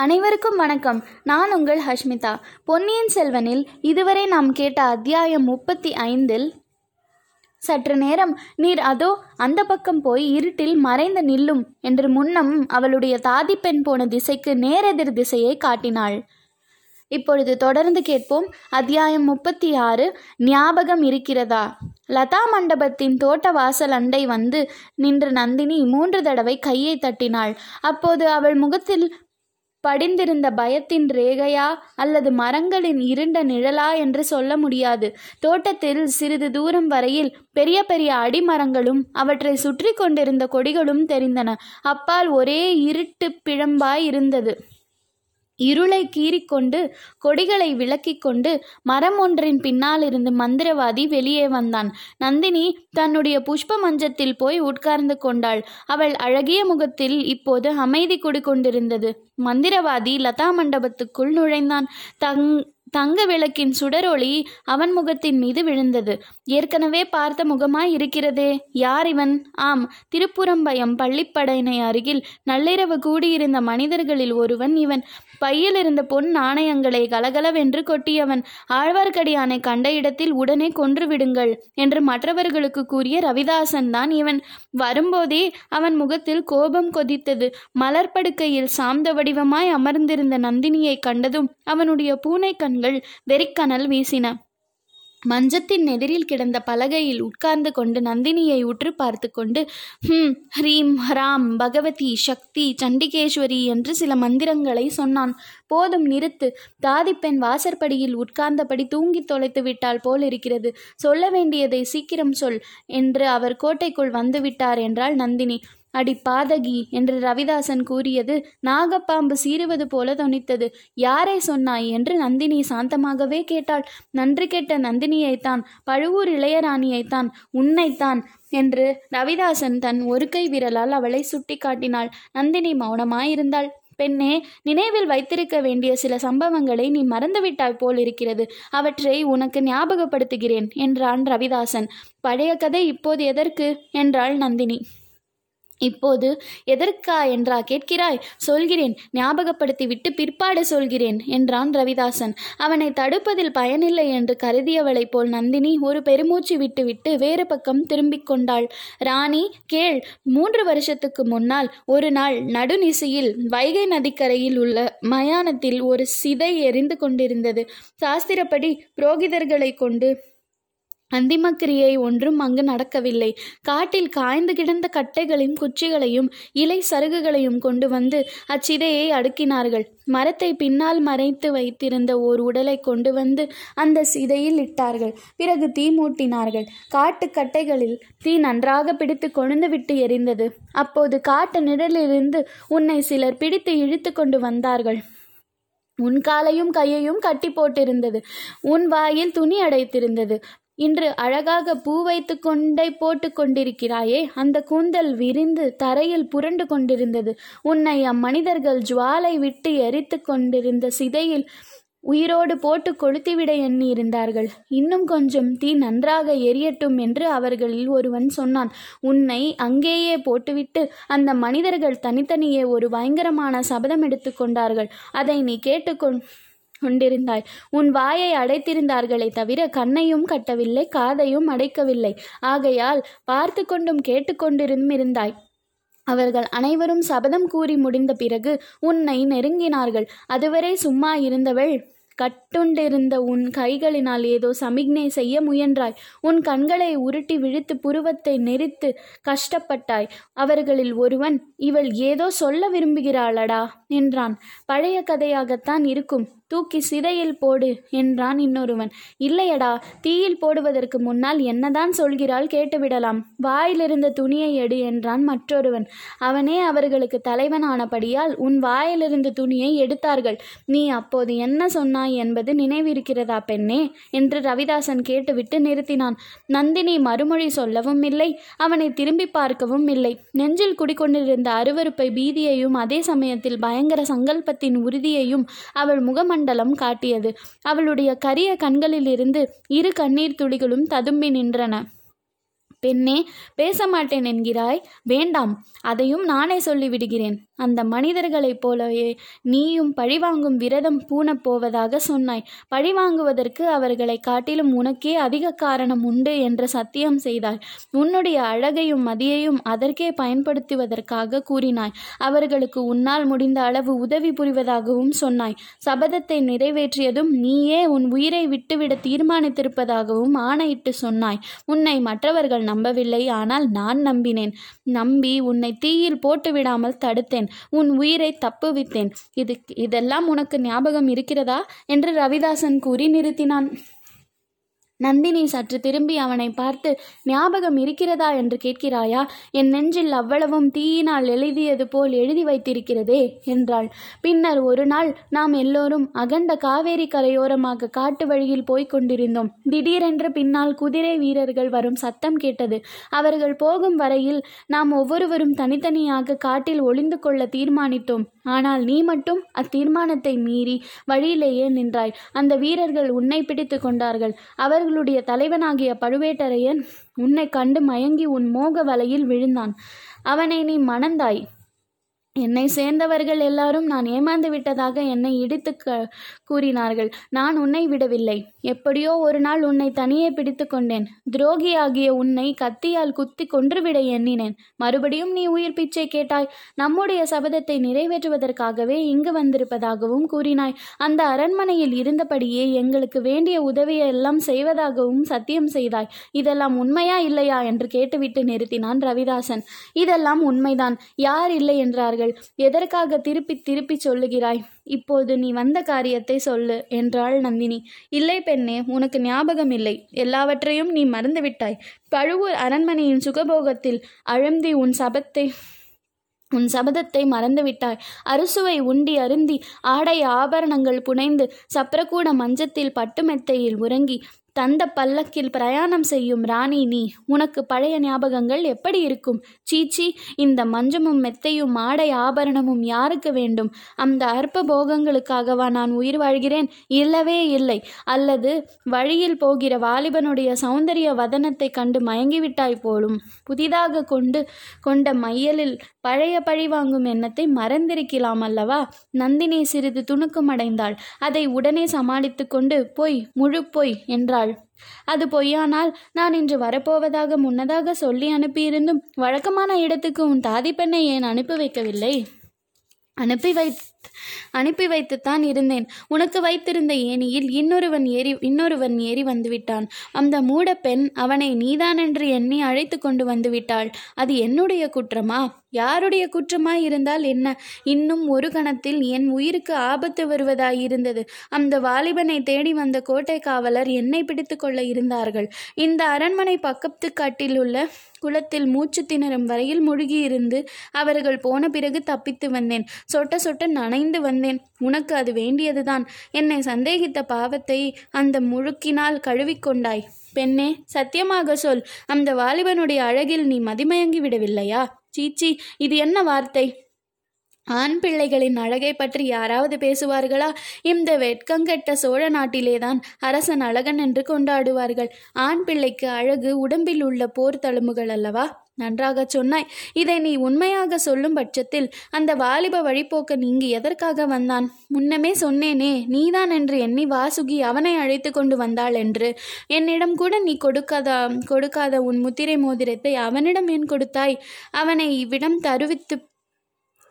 அனைவருக்கும் வணக்கம். நான் உங்கள் ஹஷ்மிதா. பொன்னியின் செல்வனில் இதுவரை நாம் கேட்ட அத்தியாயம் முப்பத்தி ஐந்தில் சற்று நேரம் நீர் அதோ அந்த பக்கம் போய் இருட்டில் மறைந்து நில்லும் என்று முன்னம் அவளுடைய தாதி பெண் போன திசைக்கு நேரெதிர் திசையை காட்டினாள். இப்பொழுது தொடர்ந்து கேட்போம். அத்தியாயம் முப்பத்தி ஆறு ஞாபகம் இருக்கிறதா? லதா மண்டபத்தின் தோட்ட வாசல் அண்டை வந்து நின்ற நந்தினி மூன்று தடவை கையை தட்டினாள். அப்போது அவள் முகத்தில் படிந்திருந்த பயத்தின் ரேகையா அல்லது மரங்களின் இருண்ட நிழலா என்று சொல்ல முடியாது. தோட்டத்தில் சிறிது தூரம் வரையில் பெரிய பெரிய அடிமரங்களும் அவற்றை சுற்றி கொண்டிருந்த கொடிகளும் தெரிந்தன. அப்பால் ஒரே இருட்டு பிழம்பாய் இருந்தது. இருளை கீறிக்கொண்டு கொடிகளை விளக்கிக் கொண்டு மரம் ஒன்றின் பின்னால் இருந்து மந்திரவாதி வெளியே வந்தான். நந்தினி தன்னுடைய புஷ்ப மஞ்சத்தில் போய் உட்கார்ந்து கொண்டாள். அவள் அழகிய முகத்தில் இப்போது அமைதி குடிக்கொண்டிருந்தது மந்திரவாதி லதா மண்டபத்துக்குள் நுழைந்தான். தங் தங்க விளக்கின் சுடரொளி அவன் முகத்தின் மீது விழுந்தது. ஏற்கனவே பார்த்த முகமாய் இருக்கிறதே. யார் இவன்? ஆம் திருப்புறம்பயம் பள்ளிப்படையினை அருகில் நள்ளிரவு கூடியிருந்த மனிதர்களில் ஒருவன் இவன். பையில் இருந்த பொன் நாணயங்களை கலகலவென்று கொட்டியவன். ஆழ்வார்க்கடியானை கண்ட இடத்தில் உடனே கொன்றுவிடுங்கள் என்று மற்றவர்களுக்கு கூறிய ரவிதாசன் தான் இவன். வரும்போதே அவன் முகத்தில் கோபம் கொதித்தது. மலர்படுக்கையில் சாந்த வடிவமாய் அமர்ந்திருந்த நந்தினியை கண்டதும் அவனுடைய பூனை கண் கண்கள் வெறிக்கனல் வீசின. மஞ்சத்தின் எதிரில் கிடந்த பலகையில் உட்கார்ந்து கொண்டு நந்தினியை உற்று பார்த்து கொண்டு ஹம் ஹ்ரீம் ஹராம் பகவதி சக்தி சண்டிகேஸ்வரி என்று சில மந்திரங்களை சொன்னான். போதும் நிறுத்து. தாதி பெண் வாசற்படியில் உட்கார்ந்தபடி தூங்கி தொலைத்து விட்டால் போல் இருக்கிறது. சொல்ல வேண்டியதை சீக்கிரம் சொல் என்று அவர் கோட்டைக்குள் வந்துவிட்டார் என்றாள் நந்தினி. அடி பாதகி என்று ரவிதாசன் கூறியது நாகப்பாம்பு சீறுவது போல துணித்தது யாரை சொன்னாய் என்று நந்தினி சாந்தமாகவே கேட்டாள். நன்றி கெட்ட நந்தினியைத்தான் பழுவூர் இளையராணியைத்தான் உன்னைத்தான் என்று ரவிதாசன் தன் ஒரு கை விரலால் அவளை சுட்டி காட்டினாள் நந்தினி மௌனமாயிருந்தாள். பெண்ணே நினைவில் வைத்திருக்க வேண்டிய சில சம்பவங்களை நீ மறந்துவிட்டாய் போல் இருக்கிறது அவற்றை உனக்கு ஞாபகப்படுத்துகிறேன் என்றான் ரவிதாசன். பழைய கதை இப்போது எதற்கு? என்றாள் நந்தினி. இப்போது எதற்கா என்றா கேட்கிறாய்? சொல்கிறேன். ஞாபகப்படுத்திவிட்டு பிற்பாடு சொல்கிறேன் என்றான் ரவிதாசன். அவனை தடுப்பதில் பயனில்லை என்று கருதியவளைப் போல் நந்தினி ஒரு பெருமூச்சு விட்டுவிட்டு வேறு பக்கம் திரும்பிக் கொண்டாள். ராணி கேள். மூன்று வருஷத்துக்கு முன்னால் ஒரு நாள் நடுநிசையில் வைகை நதிக்கரையில் உள்ள மயானத்தில் ஒரு சிதை எரிந்து கொண்டிருந்தது. சாஸ்திரப்படி புரோகிதர்களை கொண்டு அந்திமக்கிரியை ஒன்றும் அங்கு நடக்கவில்லை. காட்டில் காய்ந்து கிடந்த கட்டைகளையும் குச்சிகளையும் இலை சருகுகளையும் கொண்டு வந்து அச்சிதையை அடுக்கினார்கள். மரத்தை பின்னால் மறைத்து வைத்திருந்த ஓர் உடலை கொண்டு வந்து அந்த சிதையில் இட்டார்கள். பிறகு தீ மூட்டினார்கள். காட்டு கட்டைகளில் தீ நன்றாக பிடித்து கொழுந்து விட்டு எரிந்தது. அப்போது காட்டு நிழலிலிருந்து உன்னை சிலர் பிடித்து இழுத்து கொண்டு வந்தார்கள். உன் காலையும் கையையும் கட்டி போட்டிருந்தது. உன் வாயில் துணி அடைத்திருந்தது. இன்று அழகாக பூ வைத்து கொண்டை போட்டு கொண்டிருக்கிறாயே. அந்த கூந்தல் விரிந்து தரையில் புரண்டு கொண்டிருந்தது. உன்னை அம்மனிதர்கள் ஜுவாலை விட்டு எரித்து கொண்டிருந்த சிதையில் உயிரோடு போட்டு கொளுத்திவிட எண்ணி இருந்தார்கள் இன்னும் கொஞ்சம் தீ நன்றாக எரியட்டும் என்று அவர்களில் ஒருவன் சொன்னான். உன்னை அங்கேயே போட்டுவிட்டு அந்த மனிதர்கள் தனித்தனியே ஒரு பயங்கரமான சபதம் எடுத்து கொண்டார்கள். அதை நீ கேட்டுக்கொண் கொண்டிருந்தாய். உன் வாயை அடைத்திருந்தார்களே தவிர கண்ணையும் கட்டவில்லை காதையும் அடைக்கவில்லை. ஆகையால் பார்த்து கொண்டும் கேட்டுக்கொண்டிருந்தும் இருந்தாய் அவர்கள் அனைவரும் சபதம் கூறி முடிந்த பிறகு உன்னை நெருங்கினார்கள். அதுவரை சும்மா இருந்தவள் கட்டுண்டிருந்த உன் கைகளினால் ஏதோ சமிக்ஞை செய்ய முயன்றாய். உன் கண்களை உருட்டி விழித்து புருவத்தை நெரித்து கஷ்டப்பட்டாய். அவர்களில் ஒருவன் இவள் ஏதோ சொல்ல விரும்புகிறாளடா என்றான். பழைய கதையாகத்தான் இருக்கும். தூக்கி சிதையில் போடு என்றான் இன்னொருவன். இல்லையடா தீயில் போடுவதற்கு முன்னால் என்னதான் சொல்கிறாள் கேட்டுவிடலாம். வாயிலிருந்த துணியை எடு என்றான் மற்றொருவன். அவனே அவர்களுக்கு தலைவனானபடியால் உன் வாயிலிருந்த துணியை எடுத்தார்கள். நீ அப்போது என்ன சொன்னாய் என்பது நினைவிருக்கிறதா பெண்ணே? என்று ரவிதாசன் கேட்டுவிட்டு நிறுத்தினான். நந்தினி மறுமொழி சொல்லவும் இல்லை அவனை திரும்பி பார்க்கவும் இல்லை. நெஞ்சில் குடிக்கொண்டிருந்த அருவருப்பை பீதியையும் அதே சமயத்தில் பயங்கர சங்கல்பத்தின் உறுதியையும் அவள் முகம் மண்டலம் காட்டியது. அவளுடைய கரிய கண்களிலிருந்து இரு கண்ணீர் துளிகளும் ததும்பி நின்றன. பெண்ணே பேச மாட்டேன் என்கிறாய். வேண்டாம் அதையும் நானே சொல்லிவிடுகிறேன். அந்த மனிதர்களைப் போலவே நீயும் பழிவாங்கும் விரதம் பூணப் போவதாக சொன்னாய். பழிவாங்குவதற்கு அவர்களை காட்டிலும் உனக்கே அதிக காரணம் உண்டு என்று சத்தியம் செய்தாய். உன்னுடைய அழகையும் மதியையும் அதற்கே பயன்படுத்துவதற்காக கூறினாய். அவர்களுக்கு உன்னால் முடிந்த அளவு உதவி புரிவதாகவும் சொன்னாய். சபதத்தை நிறைவேற்றியதும் நீயே உன் உயிரை விட்டுவிட தீர்மானித்திருப்பதாகவும் ஆணையிட்டு சொன்னாய். உன்னை மற்றவர்கள் நம்பவில்லை. ஆனால் நான் நம்பினேன். நம்பி உன்னை தீயில் போட்டு விடாமல் தடுத்தேன். உன் உயிரை தப்புவித்தேன் இது இதெல்லாம் உனக்கு ஞாபகம் இருக்கிறதா? என்று ரவிதாசன் கூறி நிறுத்தினான். நந்தினி சற்று திரும்பி அவனை பார்த்து ஞாபகம் இருக்கிறதா என்று கேட்கிறாயா? என் நெஞ்சில் அவ்வளவும் தீயினால் எழுதியது போல் எழுதி வைத்திருக்கிறதே என்றாள். பின்னர் ஒரு நாள் நாம் எல்லோரும் அகண்ட காவேரி கரையோரமாக காட்டு வழியில் போய்க் கொண்டிருந்தோம். திடீரென்று பின்னால் குதிரை வீரர்கள் வரும் சத்தம் கேட்டது. அவர்கள் போகும் வரையில் நாம் ஒவ்வொருவரும் தனித்தனியாக காட்டில் ஒளிந்து கொள்ள தீர்மானித்தோம். ஆனால் நீ மட்டும் அத்தீர்மானத்தை மீறி வழியிலேயே நின்றாய். அந்த வீரர்கள் உன்னை பிடித்து கொண்டார்கள். அவர்களுடைய தலைவனாகிய பழுவேட்டரையன் உன்னை கண்டு மயங்கி உன் மோக வலையில் விழுந்தான். அவனை நீ மணந்தாய். என்னை சேர்ந்தவர்கள் எல்லாரும் நான் ஏமாந்து விட்டதாக என்னை இடித்து க கூறினார்கள். நான் உன்னை விடவில்லை. எப்படியோ ஒரு நாள் உன்னை தனியே பிடித்து கொண்டேன். துரோகியாகிய உன்னை கத்தியால் குத்தி கொன்றுவிட எண்ணினேன். மறுபடியும் நீ உயிர் பிச்சை கேட்டாய். நம்முடைய சபதத்தை நிறைவேற்றுவதற்காகவே இங்கு வந்திருப்பதாகவும் கூறினாய். அந்த அரண்மனையில் இருந்தபடியே எங்களுக்கு வேண்டிய உதவியை எல்லாம் செய்வதாகவும் சத்தியம் செய்தாய். இதெல்லாம் உண்மையா இல்லையா? என்று கேட்டுவிட்டு நிறுத்தினான் ரவிதாசன். இதெல்லாம் உண்மைதான். யார் இல்லை என்றார்கள்? எதற்காக திருப்பி திருப்பி சொல்லுகிறாய்? இப்போது நீ வந்த காரியத்தை சொல்லு என்றாள் நந்தினி. இல்லை பெண்ணே உனக்கு ஞாபகம் இல்லை. எல்லாவற்றையும் நீ மறந்துவிட்டாய். பழுவூர் அரண்மனையின் சுகபோகத்தில் அழுந்தி உன் சபத்தை உன் சபதத்தை மறந்துவிட்டாய். அறுசுவை உண்டி அருந்தி ஆடை ஆபரணங்கள் புனைந்து சப்ரக்கூட மஞ்சத்தில் பட்டு மெத்தையில் உறங்கி தந்த பல்லக்கில் பிரயாணம் செய்யும் ராணி நீ உனக்கு பழைய ஞாபகங்கள் எப்படி இருக்கும்? சீச்சி இந்த மஞ்சமும் மெத்தையும் ஆடை ஆபரணமும் யாருக்கு வேண்டும்? அந்த அற்ப போகங்களுக்காகவா நான் உயிர் வாழ்கிறேன்? இல்லவே இல்லை. அல்லது வழியில் போகிற வாலிபனுடைய சௌந்தரிய வதனத்தை கண்டு மயங்கிவிட்டாய் போலும். புதிதாக கொண்டு கொண்ட மையலில் பழைய பழி வாங்கும் எண்ணத்தை மறந்திருக்கலாம் அல்லவா? நந்தினி சிறிது துணுக்கம் அடைந்தாள் அதை உடனே சமாளித்து கொண்டு பொய் முழு பொய் என்றாள். அது பொய்யானால் நான் இன்று வரப்போவதாக முன்னதாக சொல்லி அனுப்பியிருந்தும் வழக்கமான இடத்துக்கு உன் தாதி பெண்ணை ஏன் அனுப்பி வைக்கவில்லை? அனுப்பி வை அனுப்பி வைத்துத்தான் இருந்தேன். உனக்கு வைத்திருந்த ஏணியில் இன்னொருவன் ஏறி இன்னொருவன் ஏறி வந்துவிட்டான். அந்த மூட பெண் அவனை நீதான் என்று எண்ணி அழைத்து கொண்டு வந்துவிட்டாள். அது என்னுடைய குற்றமா? யாருடைய குற்றமாய் இருந்தால் என்ன? இன்னும் ஒரு கணத்தில் என் உயிருக்கு ஆபத்து வருவதாயிருந்தது. அந்த வாலிபனை தேடி வந்த கோட்டை காவலர் என்னை பிடித்து கொள்ள இருந்தார்கள். இந்த அரண்மனை பக்கத்து காட்டில் உள்ள குளத்தில் மூச்சு திணறும் வரையில் முழுகியிருந்து அவர்கள் போன பிறகு தப்பித்து வந்தேன். சொட்ட சொட்ட அணைந்து வந்தேன். உனக்கு அது வேண்டியதுதான். என்னை சந்தேகித்த பாவத்தை அந்த முழுக்கினால் கழுவிக்கொண்டாய். பெண்ணே சத்தியமாக சொல். அந்த வாலிபனுடைய அழகில் நீ மதிமயங்கி விடவில்லையா? சீச்சி இது என்ன வார்த்தை? ஆண் பிள்ளைகளின் அழகை பற்றி யாராவது பேசுவார்களா? இந்த வெட்கங்கெட்ட சோழ நாட்டிலேதான் அரசன் அழகன் என்று கொண்டாடுவார்கள். ஆண் பிள்ளைக்கு அழகு உடம்பில் உள்ள போர் தழும்புகள் அல்லவா? நன்றாக சொன்னாய். இதை நீ உண்மையாக சொல்லும் பட்சத்தில் அந்த வாலிப வழிபோக்கன் இங்கு எதற்காக வந்தான்? முன்னமே சொன்னேனே நீதான் என்று எண்ணி வாசுகி அவனை அழைத்து கொண்டு வந்தாள் என்று. என்னிடம் கூட நீ கொடுக்காத கொடுக்காத உன் முத்திரை மோதிரத்தை அவனிடம் ஏன் கொடுத்தாய்? அவனை இவ்விடம் தருவித்து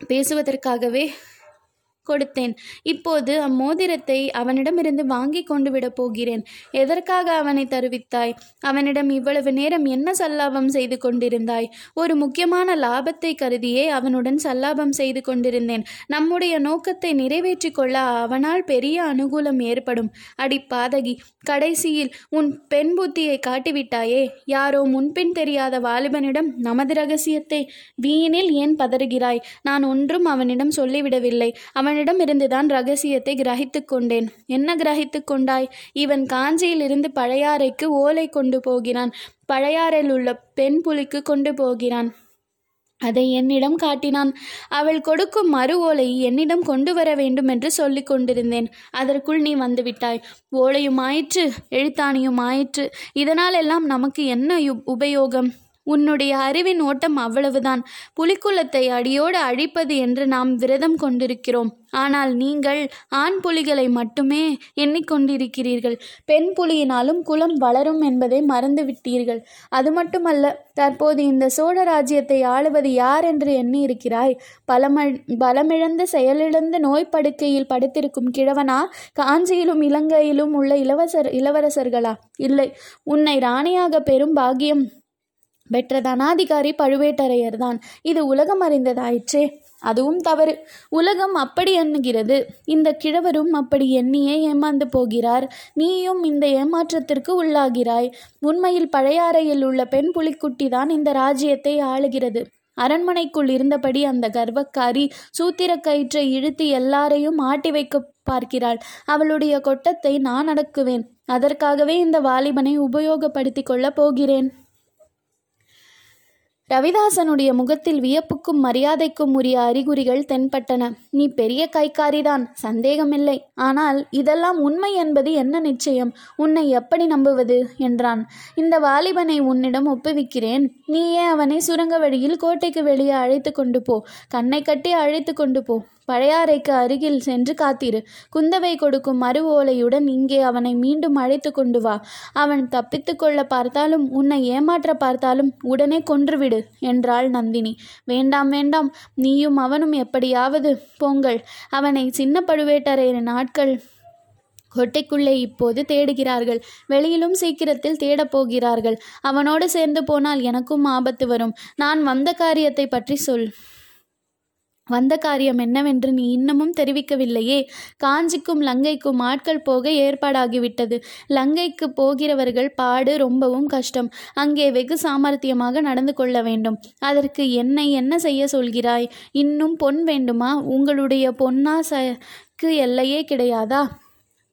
பேசுவதற்காகவே கொடுத்தேன். இப்போது அம்மோதிரத்தை அவனிடமிருந்து வாங்கி கொண்டு விடப் போகிறேன். எதற்காக அவனை தருவித்தாய்? அவனிடம் இவ்வளவு நேரம் என்ன சல்லாபம் செய்து கொண்டிருந்தாய்? ஒரு முக்கியமான லாபத்தை கருதியே அவனுடன் சல்லாபம் செய்து கொண்டிருந்தேன். நம்முடைய நோக்கத்தை நிறைவேற்றிக் கொள்ள அவனால் பெரிய அனுகூலம் ஏற்படும். அடி பாதகி கடைசியில் உன் பெண் புத்தியை காட்டிவிட்டாயே? யாரோ முன்பின் தெரியாத வாலிபனிடம் நமது ரகசியத்தை வீணில் ஏன் பதறுகிறாய்? நான் ஒன்றும் அவனிடம் சொல்லிவிடவில்லை. அவன் அவனிடமிருந்துதான் ரகசியத்தை கிரகித்து கொண்டேன். என்ன கிரகித்து கொண்டாய்? இவன் காஞ்சியிலிருந்து பழையாறைக்கு ஓலை கொண்டு போகிறான். பழையாறையில் உள்ள பெண் புலிக்கு கொண்டு போகிறான். அதை என்னிடம் காட்டினான். அவள் கொடுக்கும் மறு ஓலையை என்னிடம் கொண்டு வர வேண்டும் என்று சொல்லிக் கொண்டிருந்தேன். அதற்குள் நீ வந்துவிட்டாய் ஓலையும் ஆயிற்று எழுத்தாணியும் ஆயிற்று. இதனாலெல்லாம் நமக்கு என்ன யு- உபயோகம்? உன்னுடைய அறிவின் ஓட்டம் அவ்வளவுதான். புலிக்குலத்தை அடியோடு அழிப்பது என்று நாம் விரதம் கொண்டிருக்கிறோம். ஆனால் நீங்கள் ஆண் புலிகளை மட்டுமே எண்ணிக்கொண்டிருக்கிறீர்கள். பெண் புலியினாலும் குலம் வளரும் என்பதை மறந்துவிட்டீர்கள். அது மட்டுமல்ல தற்போது இந்த சோழ ராஜ்யத்தை ஆளுவது யார் என்று எண்ணி இருக்கிறாய் பலம பலமிழந்த செயலிழந்த நோய் படுக்கையில் படுத்திருக்கும் கிழவனா? காஞ்சியிலும் இலங்கையிலும் உள்ள இளவரசர் இளவரசர்களா? இல்லை. உன்னை ராணியாக பெரும் பாகியம் பெற்ற தனாதிகாரி பழுவேட்டரையர் தான். இது உலகம் அறிந்ததாயிற்றே. அதுவும் தவறு. உலகம் அப்படி எண்ணுகிறது. இந்த கிழவரும் அப்படி எண்ணியே ஏமாந்து போகிறார். நீயும் இந்த ஏமாற்றத்திற்கு உள்ளாகிறாய். உண்மையில் பழையாறையில் உள்ள பெண் புலிக்குட்டி தான் இந்த ராஜ்யத்தை ஆளுகிறது. அரண்மனைக்குள் இருந்தபடி அந்த கர்வக்காரி சூத்திர கயிற்றை இழுத்து எல்லாரையும் ஆட்டி வைக்க பார்க்கிறாள். அவளுடைய கொட்டத்தை நான் அடக்குவேன். அதற்காகவே இந்த வாலிபனை உபயோகப்படுத்திக் கொள்ளப் போகிறேன். ரவிதாசனுடைய முகத்தில் வியப்புக்கும் மரியாதைக்கும் உரிய அறிகுறிகள் தென்பட்டன. நீ பெரிய கைக்காரிதான் சந்தேகமில்லை. ஆனால் இதெல்லாம் உண்மை என்பது என்ன நிச்சயம்? உன்னை எப்படி நம்புவது? என்றான். இந்த வாலிபனை உன்னிடம் ஒப்புவிக்கிறேன். நீயே அவனை சுரங்க வழியில் கோட்டைக்கு வெளியே அழைத்து கொண்டு போ. கண்ணை கட்டி அழைத்து கொண்டு போ. பழையாறைக்கு அருகில் சென்று காத்திரு. குந்தவை கொடுக்கும் மறு ஓலையுடன் இங்கே அவனை மீண்டும் அழைத்து கொண்டு வா. அவன் தப்பித்து கொள்ள பார்த்தாலும் உன்னை ஏமாற்ற பார்த்தாலும் உடனே கொன்றுவிடு என்றாள் நந்தினி. வேண்டாம் வேண்டாம் நீயும் அவனும் எப்படியாவது போங்கள். அவனை சின்ன பழுவேட்டரையரின் ஆட்கள் கொட்டைக்குள்ளே இப்போது தேடுகிறார்கள். வெளியிலும் சீக்கிரத்தில் தேடப் போகிறார்கள். அவனோடு சேர்ந்து போனால் எனக்கும் ஆபத்து வரும். நான் வந்த காரியத்தை பற்றி சொல். வந்த காரியம் என்னவென்று நீ இன்னமும் தெரிவிக்கவில்லையே. காஞ்சிக்கும் லங்கைக்கும் ஆட்கள் போக ஏற்பாடாகிவிட்டது. லங்கைக்கு போகிறவர்கள் பாடு ரொம்பவும் கஷ்டம். அங்கே வெகு சாமர்த்தியமாக நடந்து கொள்ள வேண்டும். அதற்கு என்னை என்ன செய்ய சொல்கிறாய்? இன்னும் பொன் வேண்டுமா? உங்களுடைய பொன்னாசைக்கு எல்லையே கிடையாதா?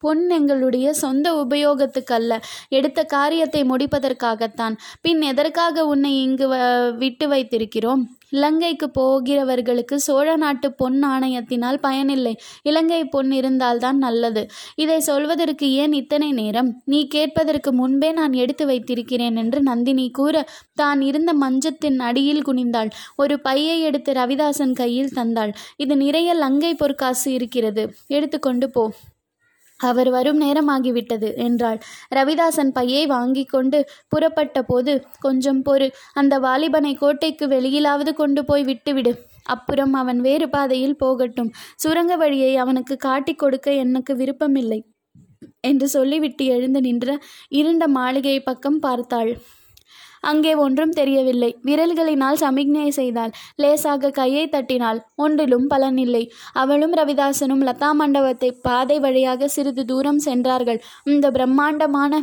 பொன் எங்களுடைய சொந்த உபயோகத்துக்கல்ல. எடுத்த காரியத்தை முடிப்பதற்காகத்தான். பின் எதற்காக உன்னை இங்கு வ விட்டு வைத்திருக்கிறோம்? இலங்கைக்கு போகிறவர்களுக்கு சோழ நாட்டு பொன் ஆணையத்தினால் பயனில்லை. இலங்கை பொன் இருந்தால்தான் நல்லது. இதை சொல்வதற்கு ஏன் இத்தனை நேரம்? நீ கேட்பதற்கு முன்பே நான் எடுத்து வைத்திருக்கிறேன் என்று நந்தினி கூற தான் இருந்த மஞ்சத்தின் அடியில் குனிந்தாள். ஒரு பையை எடுத்து ரவிதாசன் கையில் தந்தாள். இது நிறைய லங்கை பொற்காசு இருக்கிறது. எடுத்துக்கொண்டு போ. அவர் வரும் நேரமாகிவிட்டது என்றாள். ரவிதாசன் பையை வாங்கி கொண்டு புறப்பட்ட போது கொஞ்சம் பொறு. அந்த வாலிபனை கோட்டைக்கு வெளியிலாவது கொண்டு போய் விட்டுவிடு. அப்புறம் அவன் வேறு பாதையில் போகட்டும். சுரங்க வழியை அவனுக்கு காட்டிக் கொடுக்க எனக்கு விருப்பமில்லை என்று சொல்லிவிட்டு எழுந்து நின்ற இருண்ட மாளிகை பக்கம் பார்த்தாள். அங்கே ஒன்றும் தெரியவில்லை. விரல்களினால் சமிக்ஞை செய்தாள். லேசாக கையை தட்டினாள். ஒன்றிலும் பலனில்லை அவளும் ரவிதாசனும் லதா மண்டபத்தை பாதை வழியாக சிறிது தூரம் சென்றார்கள். இந்த பிரம்மாண்டமான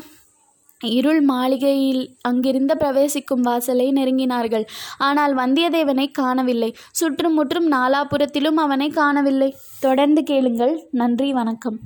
இருள் மாளிகையில் அங்கிருந்த பிரவேசிக்கும் வாசலை நெருங்கினார்கள். ஆனால் வந்தியத்தேவனை காணவில்லை. சுற்றும் முற்றும் நாலாபுரத்திலும் அவனை காணவில்லை. தொடர்ந்து கேளுங்கள். நன்றி வணக்கம்.